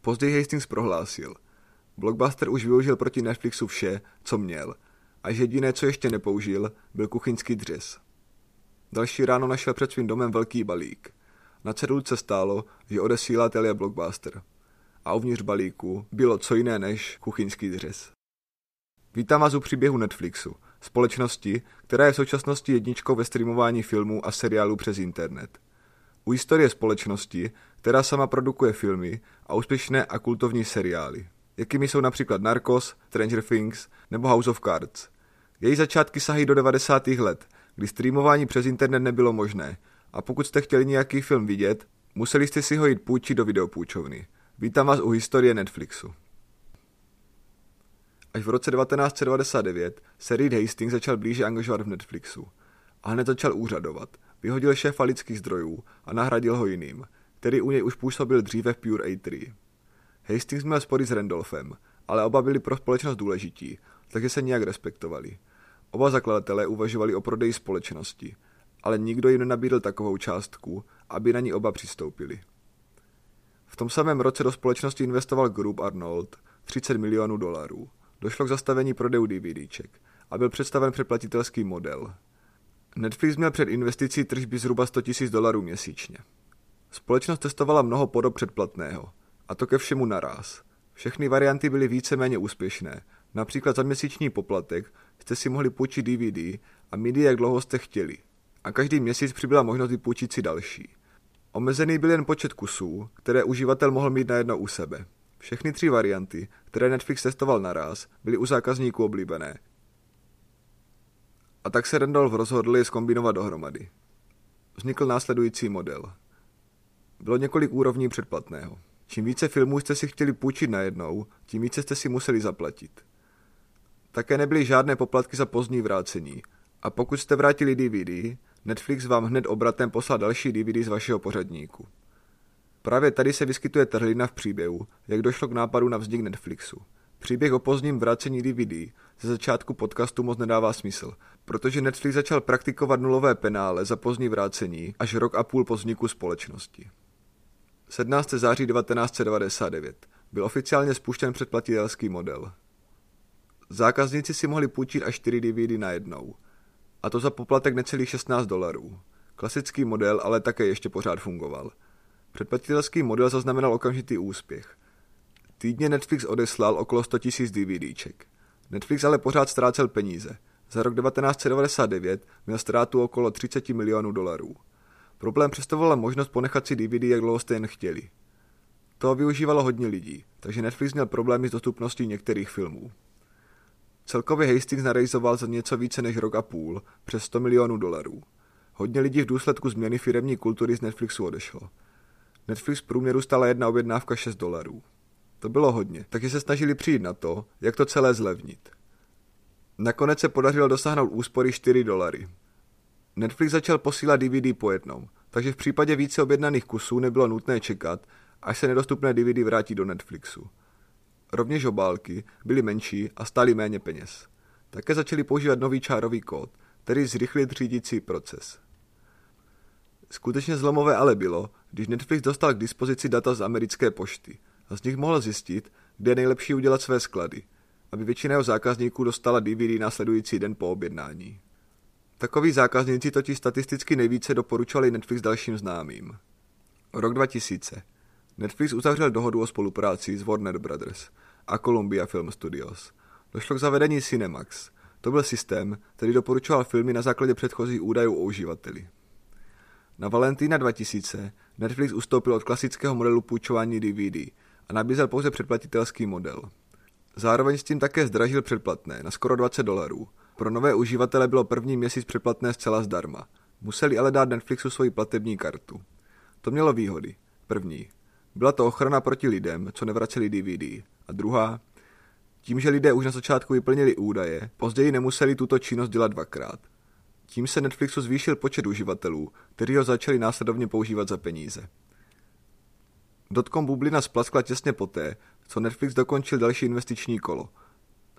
Později Hastings prohlásil, Blockbuster už využil proti Netflixu vše, co měl, a jediné, co ještě nepoužil, byl kuchyňský dřez. Další ráno našel před svým domem velký balík. Na cedulce stálo, že odesílatel je Blockbuster. A uvnitř balíku bylo co jiné než kuchyňský dřez. Vítám vás u příběhu Netflixu, společnosti, která je v současnosti jedničkou ve streamování filmů a seriálů přes internet. U historie společnosti, která sama produkuje filmy a úspěšné a kultovní seriály, jakými jsou například Narcos, Stranger Things nebo House of Cards. Její začátky sahají do 90. let, kdy streamování přes internet nebylo možné a pokud jste chtěli nějaký film vidět, museli jste si ho jít půjčit do videopůjčovny. Vítám vás u historie Netflixu. Až v roce 1999 se Reed Hastings začal blíže angažovat v Netflixu. A hned začal úřadovat. Vyhodil šéfa lidských zdrojů a nahradil ho jiným, který u něj už působil dříve v Pure A3. Hastings měl spory s Randolphem, ale oba byli pro společnost důležití, takže se nějak respektovali. Oba zakladatelé uvažovali o prodeji společnosti, ale nikdo jim nenabídl takovou částku, aby na ní oba přistoupili. V tom samém roce do společnosti investoval Group Arnold 30 milionů dolarů. Došlo k zastavení prodejů DVDček a byl představen předplatitelský model. Netflix měl před investicí tržby zhruba 100 000 dolarů měsíčně. Společnost testovala mnoho podob předplatného, a to ke všemu naraz. Všechny varianty byly víceméně úspěšné. Například za měsíční poplatek jste si mohli půjčit DVD a MIDI jak dlouho jste chtěli. A každý měsíc přibyla možnost vypůjčit si další. Omezený byl jen počet kusů, které uživatel mohl mít najednou u sebe. Všechny tři varianty, které Netflix testoval naraz, byly u zákazníků oblíbené. A tak se Randolph rozhodl je zkombinovat dohromady. Vznikl následující model. Bylo několik úrovní předplatného. Čím více filmů jste si chtěli půjčit najednou, tím více jste si museli zaplatit. Také nebyly žádné poplatky za pozdní vrácení. A pokud jste vrátili DVD, Netflix vám hned obratem poslal další DVD z vašeho pořadníku. Právě tady se vyskytuje trhlina v příběhu, jak došlo k nápadu na vznik Netflixu. Příběh o pozdním vracení DVD ze začátku podcastu moc nedává smysl, protože Netflix začal praktikovat nulové penále za pozdní vrácení až rok a půl po vzniku společnosti. 17. září 1999 byl oficiálně spuštěn předplatitelský model. Zákazníci si mohli půjčit až 4 DVD najednou, a to za poplatek necelých 16 dolarů. Klasický model ale také ještě pořád fungoval. Předplatitelský model zaznamenal okamžitý úspěch. Týdně Netflix odeslal okolo 100 000 DVDček. Netflix ale pořád ztrácel peníze. Za rok 1999 měl ztrátu okolo 30 milionů dolarů. Problém představovala možnost ponechat si DVD, jak dlouho jste jen chtěli. To využívalo hodně lidí, takže Netflix měl problémy s dostupností některých filmů. Celkově Hastings narealizoval za něco více než rok a půl, přes 100 milionů dolarů. Hodně lidí v důsledku změny firemní kultury z Netflixu odešlo. Netflix v průměru stala jedna objednávka 6 dolarů. To bylo hodně, takže se snažili přijít na to, jak to celé zlevnit. Nakonec se podařilo dosáhnout úspory 4 dolary. Netflix začal posílat DVD po jednom, takže v případě více objednaných kusů nebylo nutné čekat, až se nedostupné DVD vrátí do Netflixu. Rovněž obálky byly menší a stály méně peněz. Také začali používat nový čárový kód, který zrychlil třídící proces. Skutečně zlomové ale bylo, když Netflix dostal k dispozici data z americké pošty a z nich mohl zjistit, kde je nejlepší udělat své sklady, aby většina jeho zákazníků dostala DVD následující den po objednání. Takoví zákazníci totiž statisticky nejvíce doporučovali Netflix dalším známým. Rok 2000. Netflix uzavřel dohodu o spolupráci s Warner Brothers a Columbia Film Studios. Došlo k zavedení Cinemax. To byl systém, který doporučoval filmy na základě předchozích údajů o uživateli. Na Valentína 2000 Netflix ustoupil od klasického modelu půjčování DVD a nabízel pouze předplatitelský model. Zároveň s tím také zdražil předplatné na skoro 20 dolarů. Pro nové uživatele bylo první měsíc předplatné zcela zdarma. Museli ale dát Netflixu svoji platební kartu. To mělo výhody. První. Byla to ochrana proti lidem, co nevraceli DVD. A druhá. Tím, že lidé už na začátku vyplnili údaje, později nemuseli tuto činnost dělat dvakrát. Tím se Netflixu zvýšil počet uživatelů, kteří ho začali následovně používat za peníze. Dotcom bublina splaskla těsně poté, co Netflix dokončil další investiční kolo.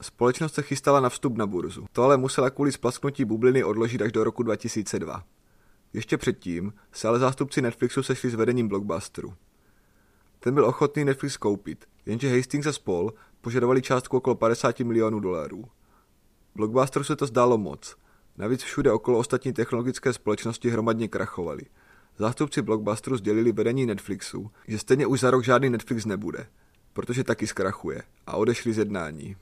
Společnost se chystala na vstup na burzu. To ale musela kvůli splasknutí bubliny odložit až do roku 2002. Ještě předtím se ale zástupci Netflixu sešli s vedením Blockbusteru. Ten byl ochotný Netflix koupit, jenže Hastings a spol požadovali částku okolo 50 milionů dolarů. Blockbusteru se to zdálo moc. Navíc všude okolo ostatní technologické společnosti hromadně krachovali. Zástupci Blockbusteru sdělili vedení Netflixu, že stejně už za rok žádný Netflix nebude, protože taky zkrachuje a odešli z jednání.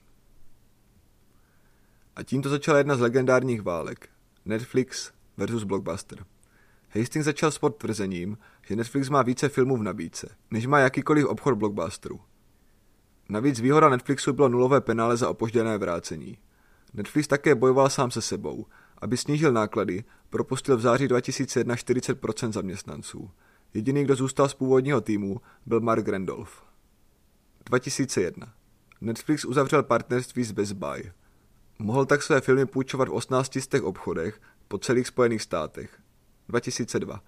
A tímto začala jedna z legendárních válek. Netflix versus Blockbuster. Hastings začal s potvrzením, že Netflix má více filmů v nabídce, než má jakýkoliv obchod Blockbusteru. Navíc výhoda Netflixu bylo nulové penále za opožděné vrácení. Netflix také bojoval sám se sebou. Aby snížil náklady, propustil v září 2001 40% zaměstnanců. Jediný, kdo zůstal z původního týmu, byl Mark Randolph. 2001. Netflix uzavřel partnerství s Best Buy. Mohl tak své filmy půjčovat v 18 obchodech po celých Spojených státech. 2002.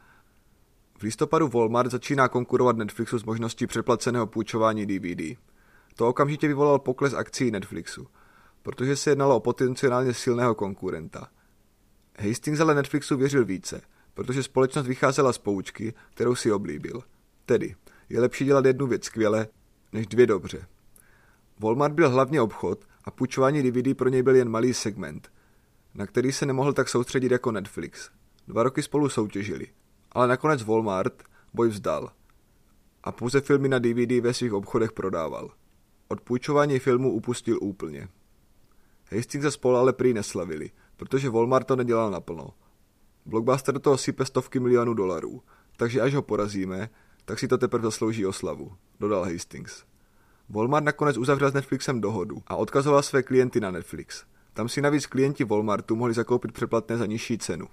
V listopadu Walmart začíná konkurovat Netflixu s možností předplaceného půjčování DVD. To okamžitě vyvolal pokles akcí Netflixu, protože se jednalo o potenciálně silného konkurenta. Hastings ale Netflixu věřil více, protože společnost vycházela z poučky, kterou si oblíbil. Tedy, je lepší dělat jednu věc skvěle, než dvě dobře. Walmart byl hlavně obchod a půjčování DVD pro něj byl jen malý segment, na který se nemohl tak soustředit jako Netflix. Dva roky spolu soutěžili, ale nakonec Walmart boj vzdal a pouze filmy na DVD ve svých obchodech prodával. Od půjčování filmu upustil úplně. Hastings a spol ale prý neslavili, protože Walmart to nedělal naplno. Blockbuster toho sype stovky milionů dolarů, takže až ho porazíme, tak si to teprve zaslouží oslavu, dodal Hastings. Walmart nakonec uzavřel s Netflixem dohodu a odkazoval své klienty na Netflix. Tam si navíc klienti Walmartu mohli zakoupit přeplatné za nižší cenu.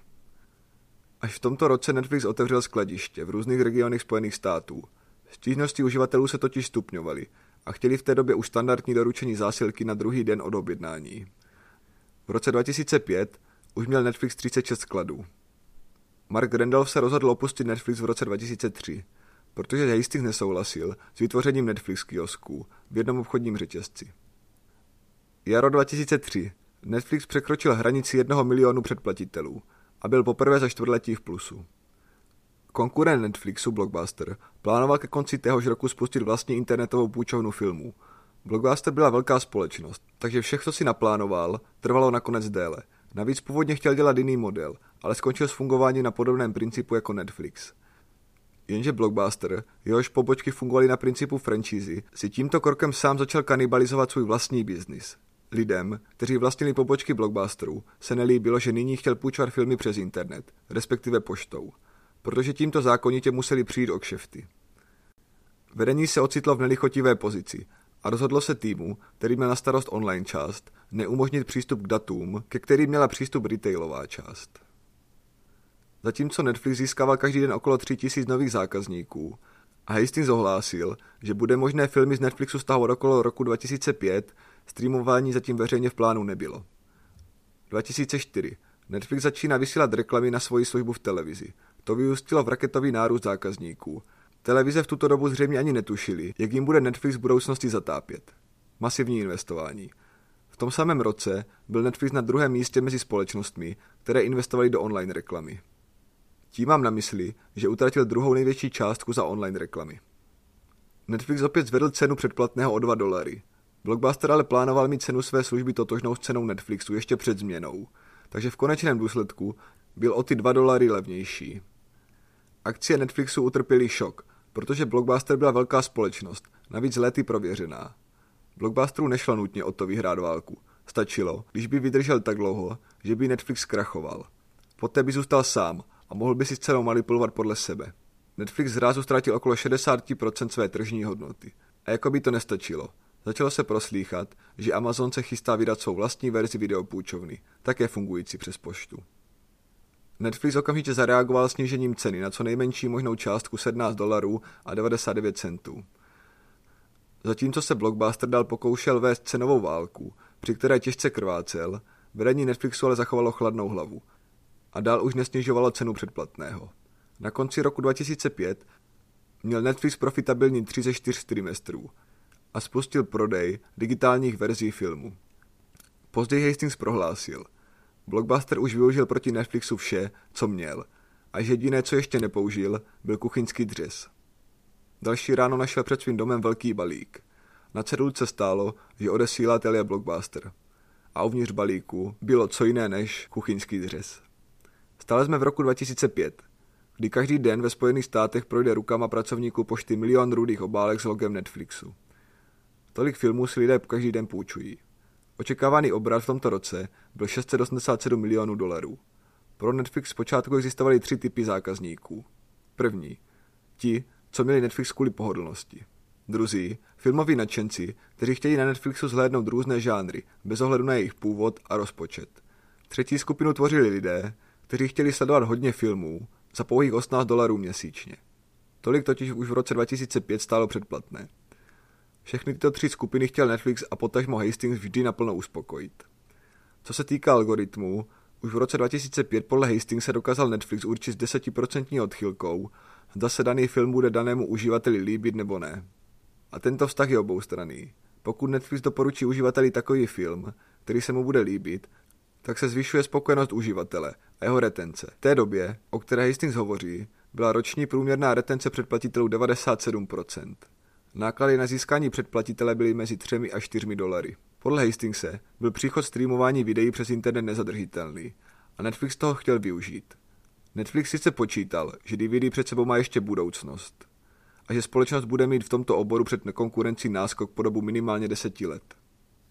Až v tomto roce Netflix otevřel skladiště v různých regionech Spojených států. Stížnosti uživatelů se totiž stupňovaly a chtěli v té době už standardní doručení zásilky na druhý den od objednání. V roce 2005 už měl Netflix 36 skladů. Mark Randolph se rozhodl opustit Netflix v roce 2003, protože Hastings nesouhlasil s vytvořením Netflix kiosků v jednom obchodním řetězci. Jaro 2003. Netflix překročil hranici jednoho milionu předplatitelů a byl poprvé za čtvrtletí v plusu. Konkurent Netflixu Blockbuster plánoval ke konci téhož roku spustit vlastní internetovou půjčovnu filmů. Blockbuster byla velká společnost, takže vše, co si naplánoval, trvalo nakonec déle. Navíc původně chtěl dělat jiný model, ale skončil s fungováním na podobném principu jako Netflix. Jenže Blockbuster, jehož pobočky fungovaly na principu franchise, si tímto krokem sám začal kanibalizovat svůj vlastní biznis. Lidem, kteří vlastnili pobočky Blockbusteru, se nelíbilo, že nyní chtěl půjčovat filmy přes internet, respektive poštou protože tímto zákonitě museli přijít o kšefty. Vedení se ocitlo v nelichotivé pozici a rozhodlo se týmu, který měl na starost online část, neumožnit přístup k datům, ke kterým měla přístup retailová část. Zatímco Netflix získával každý den okolo 3000 nových zákazníků a Hastings ohlásil, že bude možné filmy z Netflixu stahovat okolo roku 2005, streamování zatím veřejně v plánu nebylo. 2004. Netflix začíná vysílat reklamy na svoji službu v televizi – to vyústilo v raketový nárůst zákazníků. Televize v tuto dobu zřejmě ani netušili, jak jim bude Netflix v budoucnosti zatápět. Masivní investování. V tom samém roce byl Netflix na druhém místě mezi společnostmi, které investovaly do online reklamy. Tím mám na mysli, že utratil druhou největší částku za online reklamy. Netflix opět zvedl cenu předplatného o 2 dolary. Blockbuster ale plánoval mít cenu své služby totožnou s cenou Netflixu ještě před změnou, takže v konečném důsledku byl o ty 2 dolary levnější. Akcie Netflixu utrpěly šok, protože Blockbuster byla velká společnost, navíc lety prověřená. Blockbusteru nešlo nutně o to vyhrát válku. Stačilo, když by vydržel tak dlouho, že by Netflix krachoval. Poté by zůstal sám a mohl by si s cenou manipulovat podle sebe. Netflix zrázu ztratil okolo 60% své tržní hodnoty. A jako by to nestačilo. Začalo se proslýchat, že Amazon se chystá vydat svou vlastní verzi videopůjčovny, také fungující přes poštu. Netflix okamžitě zareagoval snížením ceny na co nejmenší možnou částku 17 dolarů a 99 centů. Zatímco se Blockbuster dal pokoušel vést cenovou válku, při které těžce krvácel, vedení Netflixu ale zachovalo chladnou hlavu a dál už nesnižovalo cenu předplatného. Na konci roku 2005 měl Netflix profitabilní 3 ze 4 trimestrů a spustil prodej digitálních verzí filmu. Později Hastings prohlásil – Blockbuster už využil proti Netflixu vše, co měl, a jediné, co ještě nepoužil, byl kuchyňský dřez. Další ráno našel před svým domem velký balík. Na cedulce stálo, že odesílá Telia Blockbuster. A uvnitř balíku bylo co jiné než kuchyňský dřez. Stále jsme v roku 2005, kdy každý den ve Spojených státech projde rukama pracovníků pošty milion rudých obálek s logem Netflixu. Tolik filmů si lidé každý den půjčují. Očekávaný obrat v tomto roce byl 687 milionů dolarů. Pro Netflix zpočátku existovaly tři typy zákazníků. První. Ti, co měli Netflix kvůli pohodlnosti. Druzí, filmoví nadšenci, kteří chtějí na Netflixu zhlédnout různé žánry, bez ohledu na jejich původ a rozpočet. Třetí skupinu tvořili lidé, kteří chtěli sledovat hodně filmů za pouhých 18 dolarů měsíčně. Tolik totiž už v roce 2005 stálo předplatné. Všechny tyto tři skupiny chtěl Netflix a potažmo Hastings vždy naplno uspokojit. Co se týká algoritmů, už v roce 2005 podle Hastings se dokázal Netflix určit s 10% odchylkou, zda se daný film bude danému uživateli líbit nebo ne. A tento vztah je oboustranný. Pokud Netflix doporučí uživateli takový film, který se mu bude líbit, tak se zvyšuje spokojenost uživatele a jeho retence. V té době, o které Hastings hovoří, byla roční průměrná retence předplatitelů 97%. Náklady na získání předplatitele byly mezi 3 a 4 dolary. Podle Hastingse byl příchod streamování videí přes internet nezadržitelný a Netflix toho chtěl využít. Netflix sice počítal, že DVD před sebou má ještě budoucnost a že společnost bude mít v tomto oboru před konkurencí náskok po dobu minimálně deseti let.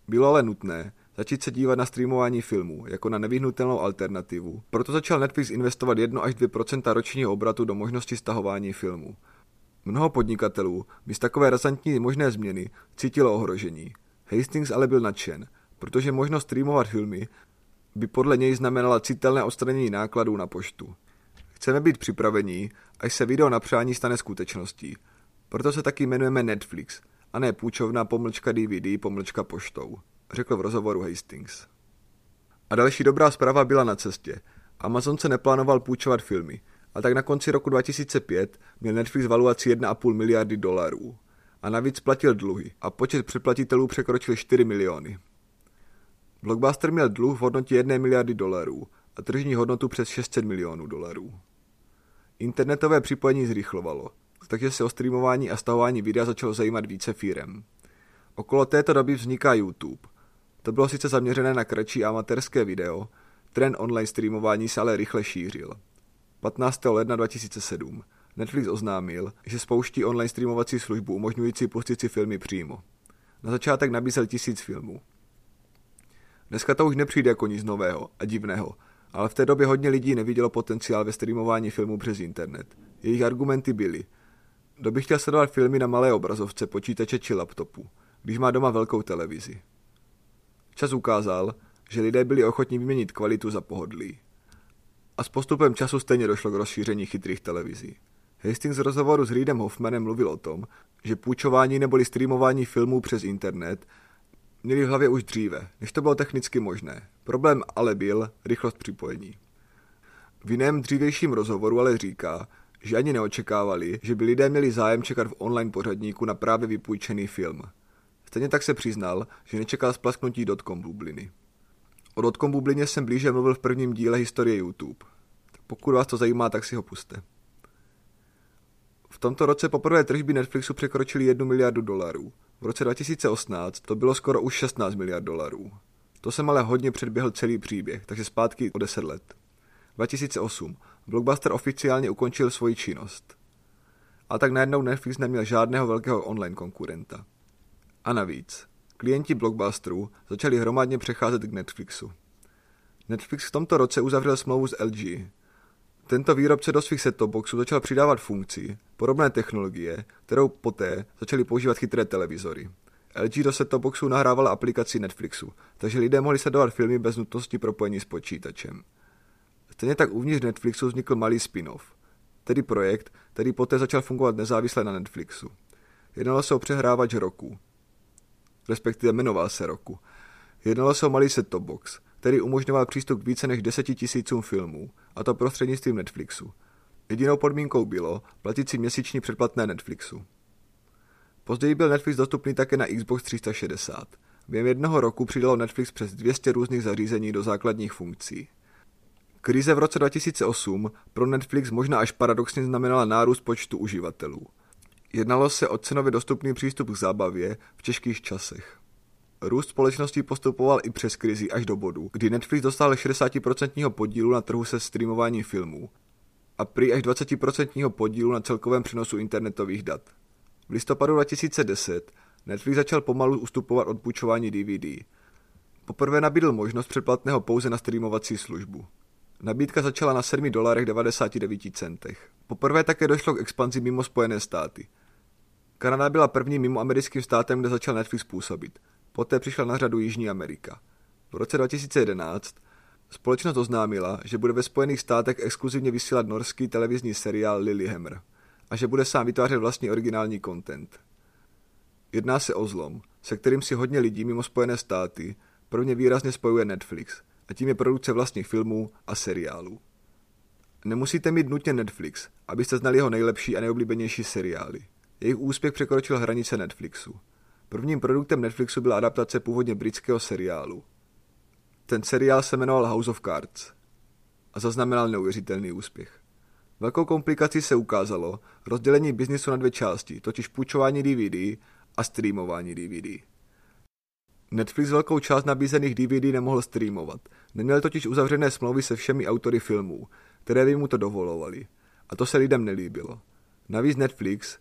Bylo ale nutné začít se dívat na streamování filmů jako na nevyhnutelnou alternativu, proto začal Netflix investovat 1 až 2% ročního obratu do možnosti stahování filmů. Mnoho podnikatelů by z takové razantní možné změny cítilo ohrožení. Hastings ale byl nadšen, protože možnost streamovat filmy by podle něj znamenala citelné odstranění nákladů na poštu. Chceme být připravení, až se video na přání stane skutečností. Proto se taky jmenujeme Netflix, a ne půjčovna pomlčka DVD pomlčka poštou, řekl v rozhovoru Hastings. A další dobrá zpráva byla na cestě. Amazon se neplánoval půjčovat filmy, a tak na konci roku 2005 měl Netflix valuaci 1,5 miliardy dolarů. A navíc platil dluhy a počet předplatitelů překročil 4 miliony. Blockbuster měl dluh v hodnotě 1 miliardy dolarů a tržní hodnotu přes 600 milionů dolarů. Internetové připojení zrychlovalo, takže se o streamování a stahování videa začalo zajímat více firem. Okolo této doby vzniká YouTube. To bylo sice zaměřené na kratší amatérské video, trend online streamování se ale rychle šířil. 15. ledna 2007 Netflix oznámil, že spouští online streamovací službu umožňující pustit si filmy přímo. Na začátek nabízel tisíc filmů. Dneska to už nepřijde jako nic nového a divného, ale v té době hodně lidí nevidělo potenciál ve streamování filmů přes internet. Jejich argumenty byly, kdo by chtěl sledovat filmy na malé obrazovce, počítače či laptopu, když má doma velkou televizi. Čas ukázal, že lidé byli ochotní vyměnit kvalitu za pohodlí. A s postupem času stejně došlo k rozšíření chytrých televizí. Hastings z rozhovoru s Reedem Hoffmanem mluvil o tom, že půjčování neboli streamování filmů přes internet měli v hlavě už dříve, než to bylo technicky možné. Problém ale byl rychlost připojení. V jiném dřívějším rozhovoru ale říká, že ani neočekávali, že by lidé měli zájem čekat v online pořadníku na právě vypůjčený film. Stejně tak se přiznal, že nečekal splasknutí dotcom bubliny. O dotcom bublině jsem blíže mluvil v prvním díle historie YouTube. Pokud vás to zajímá, tak si ho puste. V tomto roce poprvé tržby Netflixu překročily 1 miliardu dolarů. V roce 2018 to bylo skoro už 16 miliard dolarů. To jsem ale hodně předběhl celý příběh, takže zpátky o 10 let. 2008. Blockbuster oficiálně ukončil svoji činnost. A tak najednou Netflix neměl žádného velkého online konkurenta. A navíc, klienti Blockbusteru začali hromadně přecházet k Netflixu. Netflix v tomto roce uzavřel smlouvu s LG. Tento výrobce do svých set boxů začal přidávat funkci, podobné technologie, kterou poté začali používat chytré televizory. LG do set boxu nahrávala aplikaci Netflixu, takže lidé mohli sledovat filmy bez nutnosti propojení s počítačem. Stejně tak uvnitř Netflixu vznikl malý spin-off, tedy projekt, který poté začal fungovat nezávisle na Netflixu. Jednalo se o přehrávač roku, respektive jmenoval se roku. Jednalo se o malý set-top box, který umožňoval přístup k více než deseti tisícům filmů, a to prostřednictvím Netflixu. Jedinou podmínkou bylo platit si měsíční předplatné Netflixu. Později byl Netflix dostupný také na Xbox 360. Během jednoho roku přidalo Netflix přes 200 různých zařízení do základních funkcí. Krize v roce 2008 pro Netflix možná až paradoxně znamenala nárůst počtu uživatelů. Jednalo se o cenově dostupný přístup k zábavě v těžkých časech. Růst společnosti postupoval i přes krizi až do bodu, kdy Netflix dostal 60% podílu na trhu se streamováním filmů a prý až 20% podílu na celkovém přenosu internetových dat. V listopadu 2010 Netflix začal pomalu ustupovat od půjčování DVD. Poprvé nabídl možnost předplatného pouze na streamovací službu. Nabídka začala na 7 dolarech 99 centech. Poprvé také došlo k expanzi mimo Spojené státy. Kanada byla prvním mimo americkým státem, kde začal Netflix působit. Poté přišla na řadu Jižní Amerika. V roce 2011 společnost oznámila, že bude ve Spojených státech exkluzivně vysílat norský televizní seriál Lilyhammer a že bude sám vytvářet vlastní originální content. Jedná se o zlom, se kterým si hodně lidí mimo Spojené státy prvně výrazně spojuje Netflix a tím je produkce vlastních filmů a seriálů. Nemusíte mít nutně Netflix, abyste znali jeho nejlepší a nejoblíbenější seriály. Jejich úspěch překročil hranice Netflixu. Prvním produktem Netflixu byla adaptace původně britského seriálu. Ten seriál se jmenoval House of Cards a zaznamenal neuvěřitelný úspěch. Velkou komplikací se ukázalo rozdělení biznisu na dvě části, totiž půjčování DVD a streamování DVD. Netflix velkou část nabízených DVD nemohl streamovat. Neměl totiž uzavřené smlouvy se všemi autory filmů, které by mu to dovolovali. A to se lidem nelíbilo. Navíc Netflix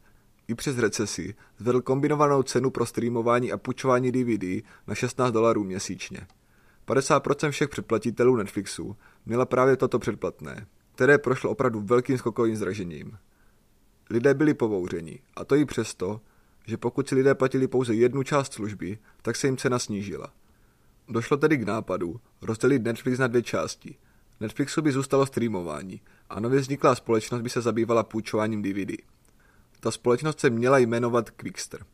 i přes recesi zvedl kombinovanou cenu pro streamování a půjčování DVD na 16 dolarů měsíčně. 50% všech předplatitelů Netflixu měla právě toto předplatné, které prošlo opravdu velkým skokovým zražením. Lidé byli povouřeni, a to i přesto, že pokud si lidé platili pouze jednu část služby, tak se jim cena snížila. Došlo tedy k nápadu rozdělit Netflix na dvě části. Netflixu by zůstalo streamování a nově vzniklá společnost by se zabývala půjčováním DVD. Ta společnost se měla jmenovat Quickster.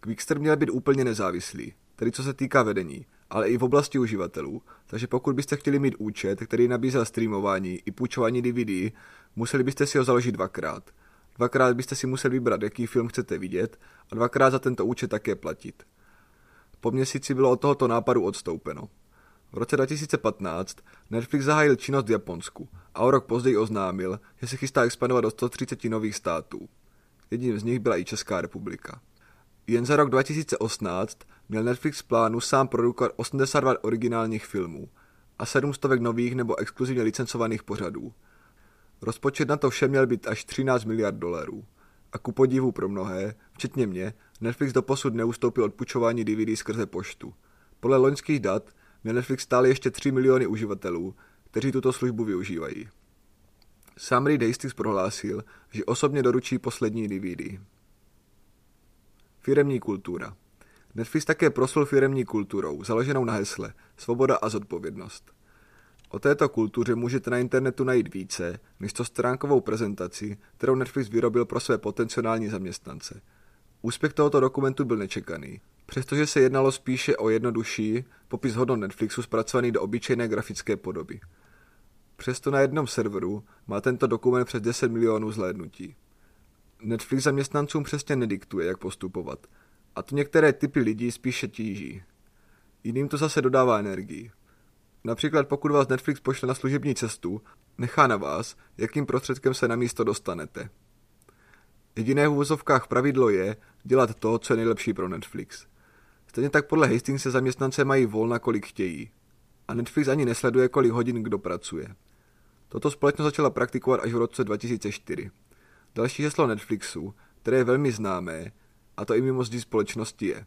Quickster měl být úplně nezávislý, tedy co se týká vedení, ale i v oblasti uživatelů, takže pokud byste chtěli mít účet, který nabízel streamování i půjčování DVD, museli byste si ho založit dvakrát. Dvakrát byste si museli vybrat, jaký film chcete vidět a dvakrát za tento účet také platit. Po měsíci bylo od tohoto nápadu odstoupeno. V roce 2015 Netflix zahájil činnost v Japonsku a o rok později oznámil, že se chystá expandovat do 130 nových států. Jedním z nich byla i Česká republika. Jen za rok 2018 měl Netflix v plánu sám produkovat 82 originálních filmů a 700 nových nebo exkluzivně licencovaných pořadů. Rozpočet na to vše měl být až 13 miliard dolarů. A ku podivu pro mnohé, včetně mě, Netflix doposud neustoupil od půjčování DVD skrze poštu. Podle loňských dat měl Netflix stále ještě 3 miliony uživatelů, kteří tuto službu využívají. Sam Reed Hastings prohlásil, že osobně doručí poslední DVD. Firemní kultura Netflix také proslul firemní kulturou, založenou na hesle Svoboda a zodpovědnost. O této kultuře můžete na internetu najít více než to stránkovou prezentaci, kterou Netflix vyrobil pro své potenciální zaměstnance. Úspěch tohoto dokumentu byl nečekaný. Přestože se jednalo spíše o jednodušší popis hodnot Netflixu zpracovaný do obyčejné grafické podoby. Přesto na jednom serveru má tento dokument přes 10 milionů zhlédnutí. Netflix zaměstnancům přesně nediktuje, jak postupovat, a to některé typy lidí spíše tíží. Jiným to zase dodává energii. Například pokud vás Netflix pošle na služební cestu, nechá na vás, jakým prostředkem se na místo dostanete. Jediné v uvozovkách pravidlo je dělat to, co je nejlepší pro Netflix. Stejně tak podle Hastings se zaměstnance mají volna, kolik chtějí. A Netflix ani nesleduje, kolik hodin kdo pracuje. Toto společnost začala praktikovat až v roce 2004. Další heslo Netflixu, které je velmi známé, a to i mimo zdi společnosti je.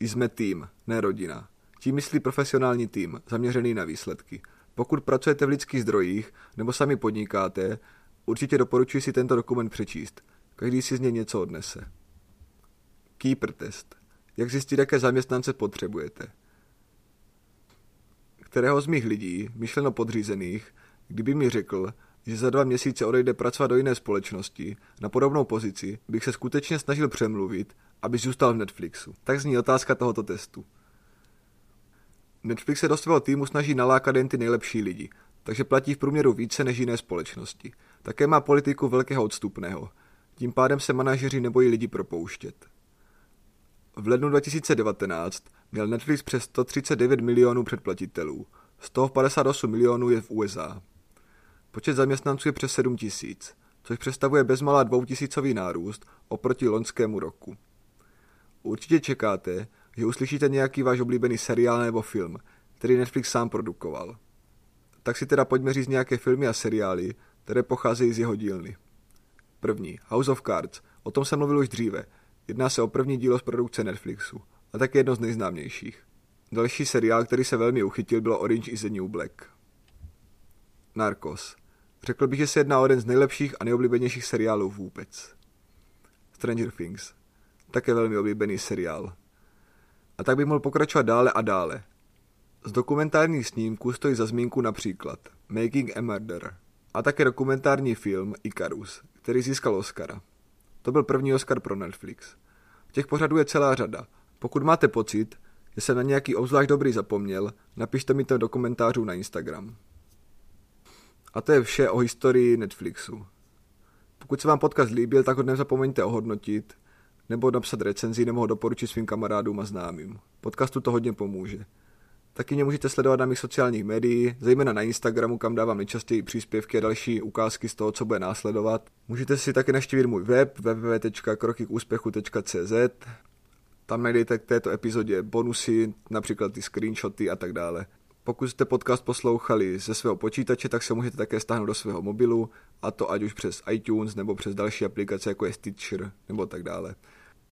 Jsme tým, ne rodina. Tím myslí profesionální tým, zaměřený na výsledky. Pokud pracujete v lidských zdrojích nebo sami podnikáte, určitě doporučuji si tento dokument přečíst. Každý si z něj něco odnese. Keeper test. Jak zjistit, jaké zaměstnance potřebujete? Kterého z mých lidí, myšleno podřízených, kdyby mi řekl, že za dva měsíce odejde pracovat do jiné společnosti na podobnou pozici, bych se skutečně snažil přemluvit, aby zůstal v Netflixu. Tak zní otázka tohoto testu. Netflix se do svého týmu snaží nalákat jen ty nejlepší lidi, takže platí v průměru více než jiné společnosti. Také má politiku velkého odstupného. Tím pádem se manažeři nebojí lidi propouštět. V lednu 2019 měl Netflix přes 139 milionů předplatitelů, z toho 58 milionů je v USA. Počet zaměstnanců je přes 7 tisíc, což představuje bezmalá dvoutisícový nárůst oproti loňskému roku. Určitě čekáte, že uslyšíte nějaký váš oblíbený seriál nebo film, který Netflix sám produkoval. Tak si teda pojďme říct nějaké filmy a seriály, které pocházejí z jeho dílny. První, House of Cards. O tom jsem mluvil už dříve. Jedná se o první dílo z produkce Netflixu a také jedno z nejznámějších. Další seriál, který se velmi uchytil, bylo Orange is the New Black. Narcos. Řekl bych, že se jedná o jeden z nejlepších a nejoblíbenějších seriálů vůbec. Stranger Things. Také velmi oblíbený seriál. A tak bych mohl pokračovat dále a dále. Z dokumentárních snímků stojí za zmínku například Making a Murder a také dokumentární film Icarus, který získal Oscara. To byl první Oscar pro Netflix. Těch pořadů je celá řada. Pokud máte pocit, že jsem na nějaký obzvlášť dobrý zapomněl, napište mi to do komentářů na Instagram. A to je vše o historii Netflixu. Pokud se vám podcast líbil, tak ho nezapomeňte ohodnotit, nebo napsat recenzi, nebo ho doporučit svým kamarádům a známým. Podcastu to hodně pomůže. Taky mě můžete sledovat na mých sociálních médiích, zejména na Instagramu, kam dávám nejčastěji příspěvky a další ukázky z toho, co bude následovat. Můžete si taky naštívit můj web www.krokykuspechu.cz Tam najdete k této epizodě bonusy, například ty screenshoty a tak dále. Pokud jste podcast poslouchali ze svého počítače, tak se můžete také stáhnout do svého mobilu, a to ať už přes iTunes nebo přes další aplikace, jako je Stitcher nebo tak dále.